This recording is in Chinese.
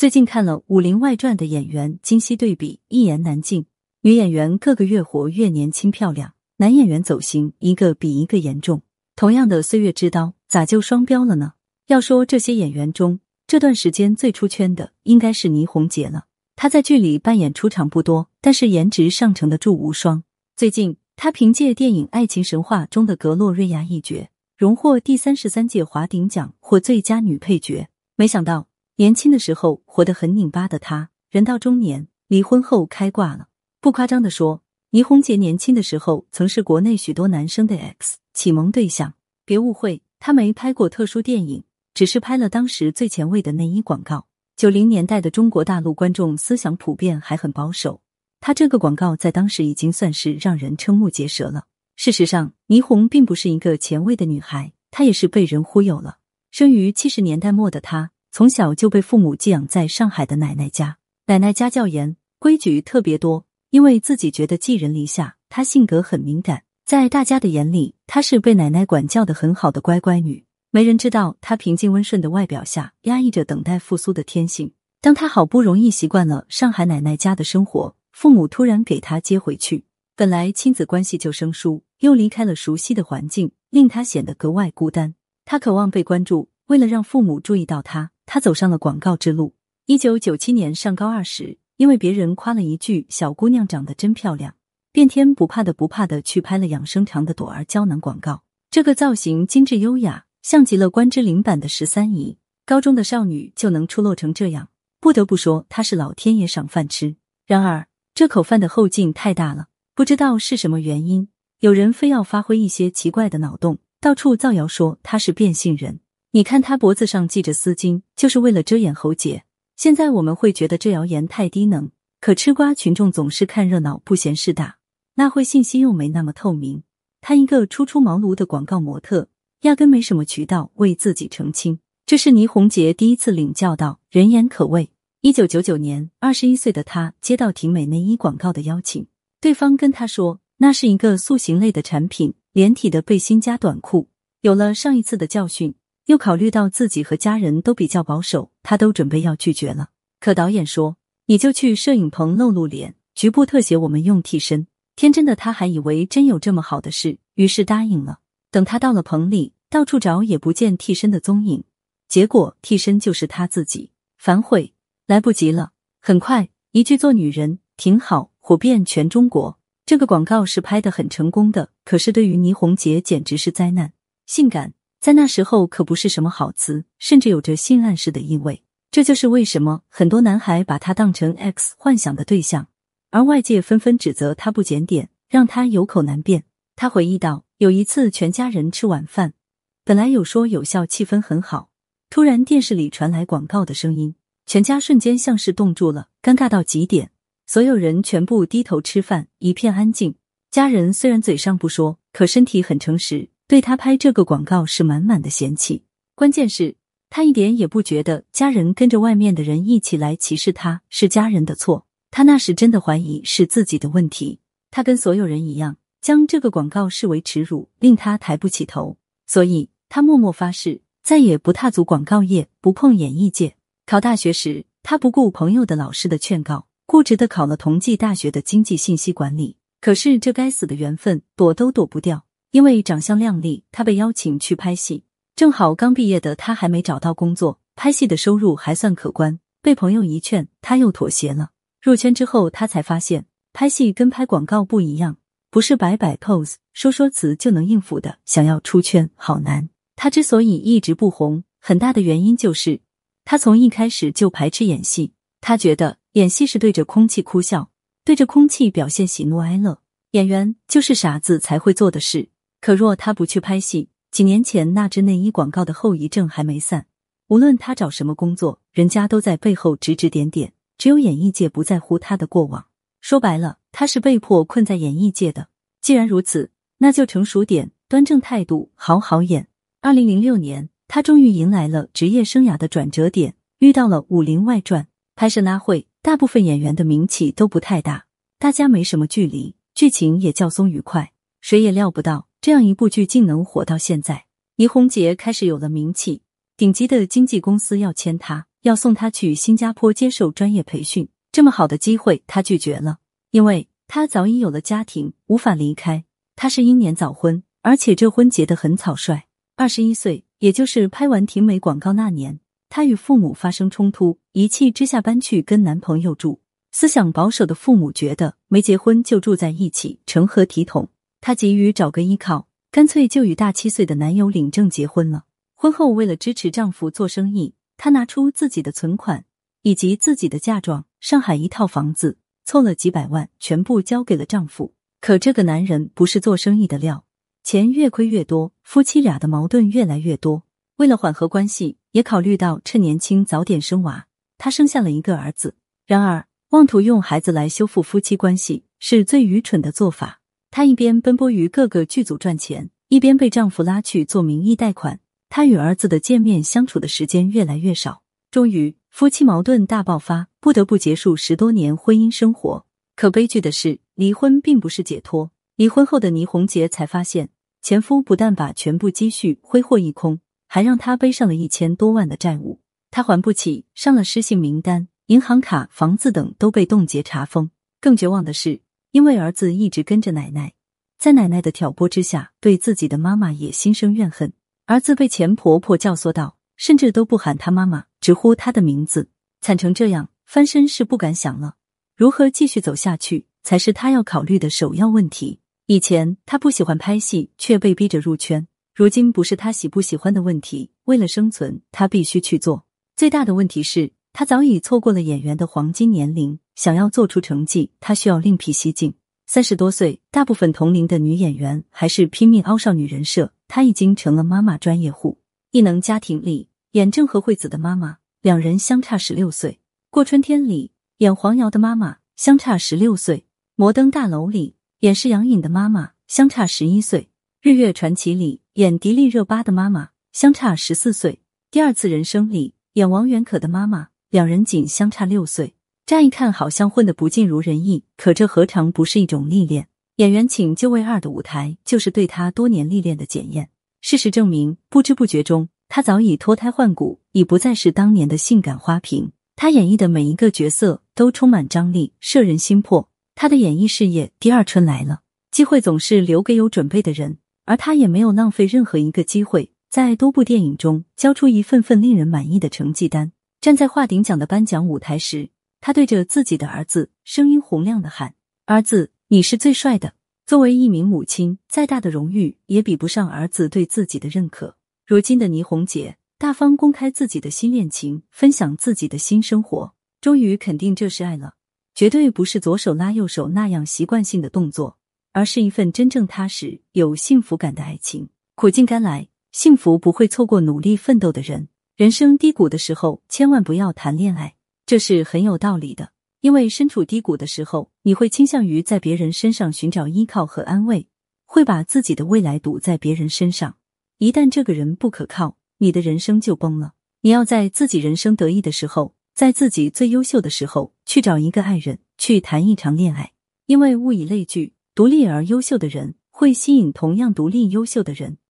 最近看了《武林外传》的演员今昔对比，一言难尽。女演员个个越活越年轻漂亮，男演员走形一个比一个严重。同样的岁月之刀，咋就双标了呢？要说这些演员中，这段时间最出圈的应该是倪虹洁了。她在剧里扮演出场不多，但是颜值上乘的祝无双。最近，她凭借电影《爱情神话》中的格洛瑞亚一角，荣获第三十三届华鼎奖获最佳女配角。没想到。年轻的时候活得很拧巴的她，人到中年离婚后开挂了。不夸张的说，倪虹洁年轻的时候曾是国内许多男生的 X 启蒙对象。别误会，她没拍过特殊电影，只是拍了当时最前卫的内衣广告。九零年代的中国大陆观众思想普遍还很保守，她这个广告在当时已经算是让人瞠目结舌了。事实上，倪虹并不是一个前卫的女孩，她也是被人忽悠了。生于七十年代末的她。从小就被父母寄养在上海的奶奶家，奶奶家教严，规矩特别多。因为自己觉得寄人篱下，她性格很敏感，在大家的眼里，她是被奶奶管教的很好的乖乖女。没人知道她平静温顺的外表下压抑着等待复苏的天性。当她好不容易习惯了上海奶奶家的生活，父母突然给她接回去，本来亲子关系就生疏，又离开了熟悉的环境，令她显得格外孤单。她渴望被关注，为了让父母注意到她。他走上了广告之路。一九九七年上高二时，因为别人夸了一句“小姑娘长得真漂亮”，变天不怕的不怕的去拍了养生堂的朵儿胶囊广告。这个造型精致优雅，像极了关之琳版的十三姨。高中的少女就能出落成这样，不得不说她是老天爷赏饭吃。然而这口饭的后劲太大了，不知道是什么原因，有人非要发挥一些奇怪的脑洞，到处造谣说她是变性人。你看他脖子上系着丝巾，就是为了遮掩喉结。现在我们会觉得这谣言太低能，可吃瓜群众总是看热闹不嫌事大，那会信息又没那么透明。他一个初出茅庐的广告模特，压根没什么渠道为自己澄清。这是倪虹洁第一次领教到人言可畏。一九九九年，二十一岁的他接到婷美内衣广告的邀请，对方跟他说那是一个塑形类的产品，连体的背心加短裤。有了上一次的教训。又考虑到自己和家人都比较保守，他都准备要拒绝了。可导演说：“你就去摄影棚露露脸，局部特写我们用替身。”天真的他还以为真有这么好的事，于是答应了。等他到了棚里，到处找也不见替身的踪影，结果替身就是他自己。反悔来不及了。很快，一句“做女人挺好”火遍全中国。这个广告是拍的很成功的，可是对于倪虹洁简直是灾难。性感。在那时候可不是什么好词，甚至有着性暗示的意味。这就是为什么很多男孩把他当成 X 幻想的对象，而外界纷纷指责他不检点，让他有口难辩。他回忆道：“有一次全家人吃晚饭，本来有说有笑，气氛很好，突然电视里传来广告的声音，全家瞬间像是冻住了，尴尬到极点。所有人全部低头吃饭，一片安静。家人虽然嘴上不说，可身体很诚实。”对他拍这个广告是满满的嫌弃，关键是，他一点也不觉得家人跟着外面的人一起来歧视他是家人的错，他那时真的怀疑是自己的问题。他跟所有人一样，将这个广告视为耻辱，令他抬不起头，所以他默默发誓再也不踏足广告业，不碰演艺界。考大学时，他不顾朋友的、老师的劝告，固执的考了同济大学的经济信息管理。可是这该死的缘分，躲都躲不掉。因为长相靓丽，他被邀请去拍戏。正好刚毕业的他还没找到工作，拍戏的收入还算可观。被朋友一劝，他又妥协了。入圈之后，他才发现拍戏跟拍广告不一样，不是摆摆 pose、说说词就能应付的。想要出圈，好难。他之所以一直不红，很大的原因就是他从一开始就排斥演戏。他觉得演戏是对着空气哭笑，对着空气表现喜怒哀乐，演员就是傻子才会做的事。可若他不去拍戏，几年前那支内衣广告的后遗症还没散。无论他找什么工作，人家都在背后指指点点。只有演艺界不在乎他的过往。说白了，他是被迫困在演艺界的。既然如此，那就成熟点，端正态度，好好演。二零零六年，他终于迎来了职业生涯的转折点，遇到了《武林外传》拍摄拉会，大部分演员的名气都不太大，大家没什么距离，剧情也较松愉快。谁也料不到。这样一部剧竟能火到现在，倪虹洁开始有了名气，顶级的经纪公司要签她，要送她去新加坡接受专业培训，这么好的机会她拒绝了，因为她早已有了家庭，无法离开。她是英年早婚，而且这婚结得很草率。二十一岁，也就是拍完婷美广告那年，她与父母发生冲突，一气之下搬去跟男朋友住。思想保守的父母觉得没结婚就住在一起，成何体统？她急于找个依靠，干脆就与大七岁的男友领证结婚了。婚后，为了支持丈夫做生意，她拿出自己的存款以及自己的嫁妆，上海一套房子，凑了几百万，全部交给了丈夫。可这个男人不是做生意的料。钱越亏越多，夫妻俩的矛盾越来越多。为了缓和关系，也考虑到趁年轻早点生娃，她生下了一个儿子。然而，妄图用孩子来修复夫妻关系是最愚蠢的做法。她一边奔波于各个剧组赚钱，一边被丈夫拉去做名义贷款。她与儿子的见面相处的时间越来越少，终于夫妻矛盾大爆发，不得不结束十多年婚姻生活。可悲剧的是，离婚并不是解脱。离婚后的倪虹洁才发现，前夫不但把全部积蓄挥霍一空，还让她背上了一千多万的债务，她还不起，上了失信名单，银行卡、房子等都被冻结查封。更绝望的是，因为儿子一直跟着奶奶，在奶奶的挑拨之下，对自己的妈妈也心生怨恨。儿子被钱婆婆教唆到，甚至都不喊他妈妈，直呼她的名字，惨成这样，翻身是不敢想了。如何继续走下去，才是他要考虑的首要问题。以前他不喜欢拍戏，却被逼着入圈。如今不是他喜不喜欢的问题，为了生存，他必须去做。最大的问题是，他早已错过了演员的黄金年龄。想要做出成绩，他需要另辟蹊径。三十多岁，大部分同龄的女演员还是拼命凹少女人设。她已经成了妈妈专业户。异能家庭里演郑和惠子的妈妈，两人相差十六岁。过春天里演黄瑶的妈妈，相差十六岁。摩登大楼里。演释杨颖的妈妈相差十一岁，《日月传奇》里演迪丽热巴的妈妈相差十四岁，《第二次人生》里演王源可的妈妈，两人仅相差六岁。乍一看好像混得不尽如人意，可这何尝不是一种历练？演员请就位二的舞台就是对他多年历练的检验。事实证明，不知不觉中，他早已脱胎换骨，已不再是当年的性感花瓶。他演绎的每一个角色都充满张力，摄人心魄。他的演艺事业第二春来了，机会总是留给有准备的人，而他也没有浪费任何一个机会，在多部电影中交出一份份令人满意的成绩单。站在华鼎奖的颁奖舞台时，他对着自己的儿子声音洪亮的喊：“儿子，你是最帅的。”作为一名母亲，再大的荣誉也比不上儿子对自己的认可。如今的倪虹洁大方公开自己的新恋情，分享自己的新生活，终于肯定这是爱了。绝对不是左手拉右手那样习惯性的动作，而是一份真正踏实、有幸福感的爱情。苦尽甘来，幸福不会错过努力奋斗的人。人生低谷的时候，千万不要谈恋爱，这是很有道理的。因为身处低谷的时候，你会倾向于在别人身上寻找依靠和安慰，会把自己的未来赌在别人身上。一旦这个人不可靠，你的人生就崩了。你要在自己人生得意的时候。在自己最优秀的时候，去找一个爱人，去谈一场恋爱。因为物以类聚，独立而优秀的人会吸引同样独立优秀的人。